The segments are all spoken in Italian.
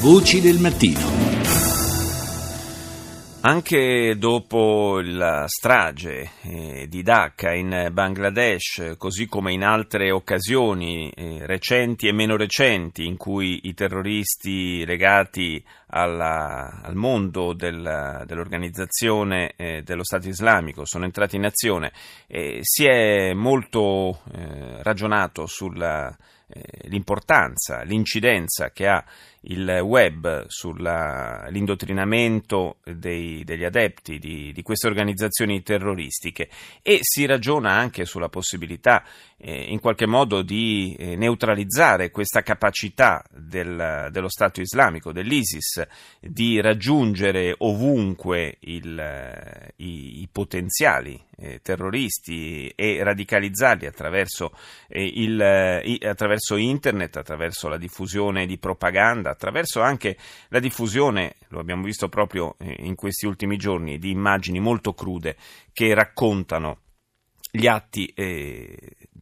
Voci del mattino. Anche dopo la strage eh, di Dhaka in Bangladesh, così come in altre occasioni eh, recenti e meno recenti in cui i terroristi legati alla, al mondo del, dell'organizzazione eh, dello Stato islamico sono entrati in azione, eh, si è molto ragionato sulla l'importanza, l'incidenza che ha il web sull'indottrinamento degli adepti di, di, queste organizzazioni terroristiche e si ragiona anche sulla possibilità eh, in qualche modo di eh, neutralizzare questa capacità del, dello Stato islamico, dell'ISIS, di raggiungere ovunque il, eh, i, i, potenziali eh, terroristi e radicalizzarli attraverso, eh, il, attraverso internet, attraverso la diffusione di propaganda, attraverso anche la diffusione, lo abbiamo visto proprio in questi ultimi giorni, di immagini molto crude che raccontano gli atti eh,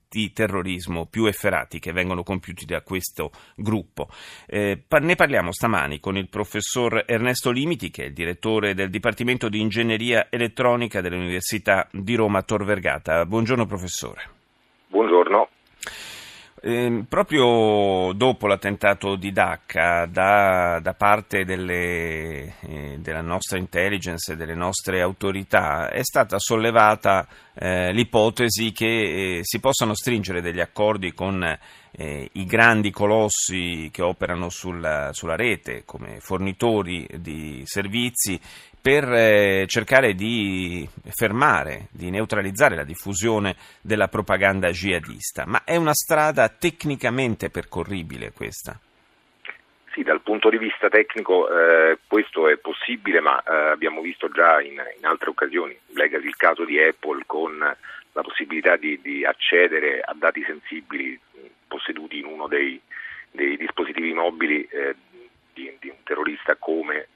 di terrorismo più efferati che vengono compiuti da questo gruppo. Eh, ne parliamo stamani con il professor Ernesto Limiti, che è il direttore del Dipartimento di Ingegneria Elettronica dell'Università di Roma Tor Vergata. Buongiorno professore. Buongiorno. Eh, proprio dopo l'attentato di Dhaka, da, da parte delle, eh, della nostra intelligence e delle nostre autorità, è stata sollevata eh, l'ipotesi che eh, si possano stringere degli accordi con eh, i grandi colossi che operano sulla, sulla rete come fornitori di servizi per eh, cercare di fermare, di neutralizzare la diffusione della propaganda jihadista. Ma è una strada tecnicamente percorribile questa? Sì, dal punto di vista tecnico eh, questo è possibile, ma eh, abbiamo visto già in, in altre occasioni, legati il caso di Apple con la possibilità di, di accedere a dati sensibili posseduti in uno dei, dei dispositivi mobili eh, di, di, un terrorista come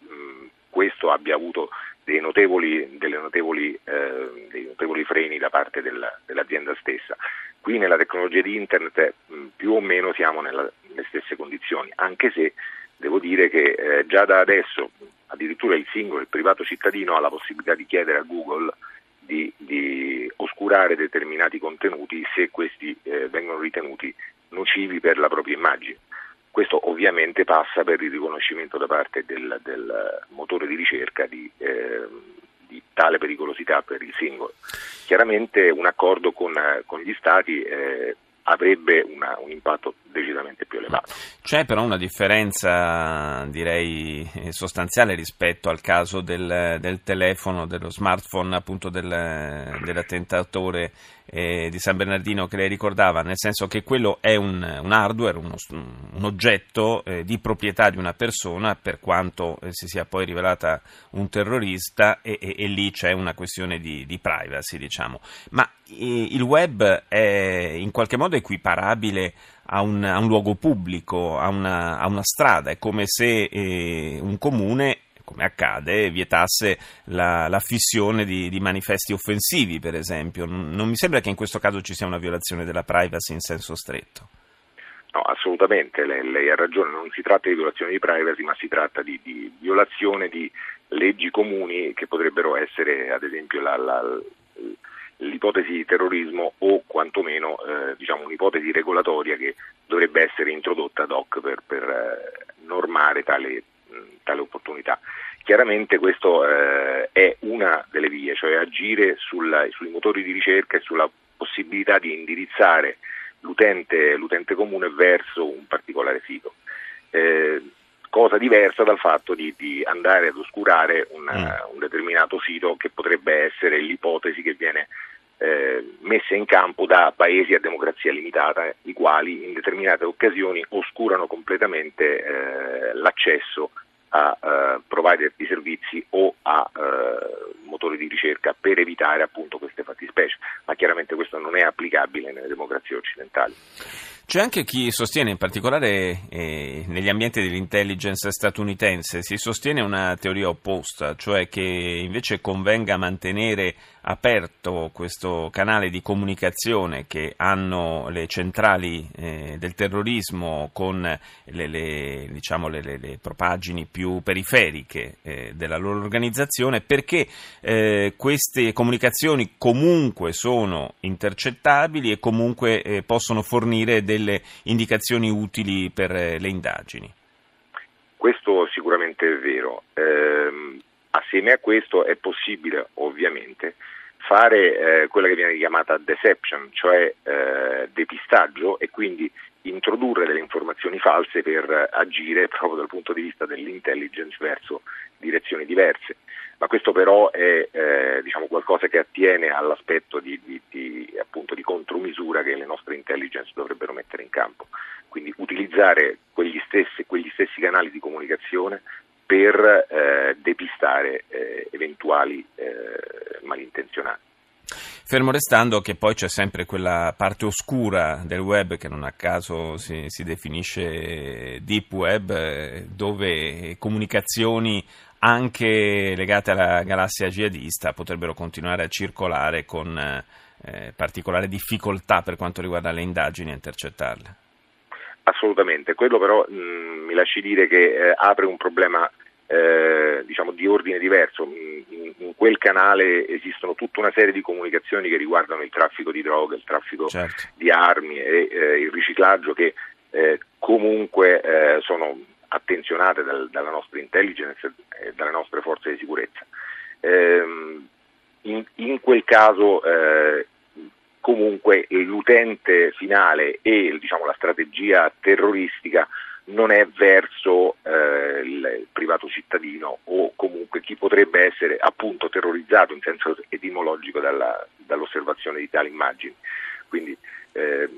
questo abbia avuto dei notevoli, notevoli, eh, dei notevoli freni da parte della, dell'azienda stessa. Qui nella tecnologia di Internet mh, più o meno siamo nella, nelle stesse condizioni, anche se devo dire che eh, già da adesso addirittura il singolo, il privato cittadino ha la possibilità di chiedere a Google di, di oscurare determinati contenuti se questi eh, vengono ritenuti nocivi per la propria immagine. Questo ovviamente passa per il riconoscimento da parte del, del motore di ricerca di, eh, di, tale pericolosità per il singolo. Chiaramente un accordo con, con gli Stati eh, avrebbe una, un impatto decisamente più elevato. C'è però una differenza direi sostanziale rispetto al caso del, del telefono, dello smartphone appunto del, dell'attentatore eh, di San Bernardino che lei ricordava, nel senso che quello è un, un hardware, uno, un oggetto eh, di proprietà di una persona per quanto eh, si sia poi rivelata un terrorista e, e, e lì c'è una questione di, di privacy diciamo. Ma eh, il web è in qualche modo equiparabile a un, a un luogo pubblico, a una, a una, strada, è come se eh, un comune come accade, vietasse la, la fissione di, di, manifesti offensivi, per esempio. Non mi sembra che in questo caso ci sia una violazione della privacy in senso stretto. No, assolutamente, lei, lei ha ragione, non si tratta di violazione di privacy, ma si tratta di, di violazione di leggi comuni che potrebbero essere, ad esempio, la, la, l'ipotesi di terrorismo o quantomeno eh, diciamo, un'ipotesi regolatoria che dovrebbe essere introdotta ad hoc per, per eh, normare tale, tale, opportunità. Chiaramente questo eh, è una delle vie, cioè agire sulla, sui motori di ricerca e sulla possibilità di indirizzare l'utente, l'utente comune verso un particolare sito. Eh, cosa diversa dal fatto di, di andare ad oscurare una, mm. un determinato sito che potrebbe essere l'ipotesi che viene messe in campo da paesi a democrazia limitata, i quali in determinate occasioni oscurano completamente eh, l'accesso a uh, provider di servizi o a uh, motori di ricerca per evitare appunto queste fattispecie, ma chiaramente questo non è applicabile nelle democrazie occidentali. C'è anche chi sostiene, in particolare eh, negli ambienti dell'intelligence statunitense, si sostiene una teoria opposta, cioè che invece convenga mantenere aperto questo canale di comunicazione che hanno le centrali eh, del terrorismo con le, le, diciamo, le, le propagini più periferiche eh, della loro organizzazione perché eh, queste comunicazioni comunque sono intercettabili e comunque eh, possono fornire delle indicazioni utili per eh, le indagini. Questo sicuramente è vero. Eh, assieme a questo è possibile ovviamente fare eh, quella che viene chiamata deception, cioè eh, depistaggio e quindi introdurre delle informazioni false per agire proprio dal punto di vista dell'intelligence verso direzioni diverse. Ma questo però è eh, diciamo, qualcosa che attiene all'aspetto di, di, di, di contromisura che le nostre intelligence dovrebbero mettere in campo. Quindi utilizzare quegli stessi, quegli stessi canali di comunicazione per eh, depistare eh, eventuali eh, malintenzionati. Fermo restando che poi c'è sempre quella parte oscura del web che non a caso si, si definisce deep web, eh, dove comunicazioni anche legate alla galassia jihadista potrebbero continuare a circolare con eh, particolare difficoltà per quanto riguarda le indagini a intercettarle. Assolutamente, quello però mh, mi lasci dire che eh, apre un problema eh, diciamo di ordine diverso. In, in, quel canale esistono tutta una serie di comunicazioni che riguardano il traffico di droga, il traffico certo. di armi e eh, il riciclaggio che eh, comunque eh, sono attenzionate dal, dalla nostra intelligence e dalle nostre forze di sicurezza. Ehm, in, in, quel caso eh, comunque l'utente finale e diciamo, la strategia terroristica non è verso eh, il privato cittadino o comunque chi potrebbe essere appunto terrorizzato in senso etimologico dalla, dall'osservazione di tali immagini. Quindi eh,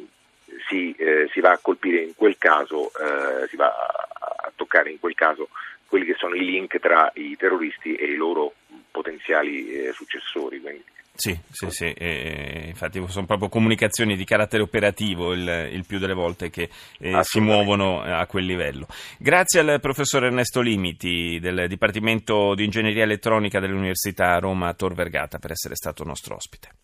si, eh, si, va a colpire in quel caso, eh, si va a toccare in quel caso quelli che sono i link tra i terroristi e i loro potenziali eh, successori. Quindi, sì, sì, sì, eh, infatti sono proprio comunicazioni di carattere operativo il, il più delle volte che eh, si muovono a quel livello. Grazie al professor Ernesto Limiti del Dipartimento di Ingegneria Elettronica dell'Università Roma Tor Vergata per essere stato nostro ospite.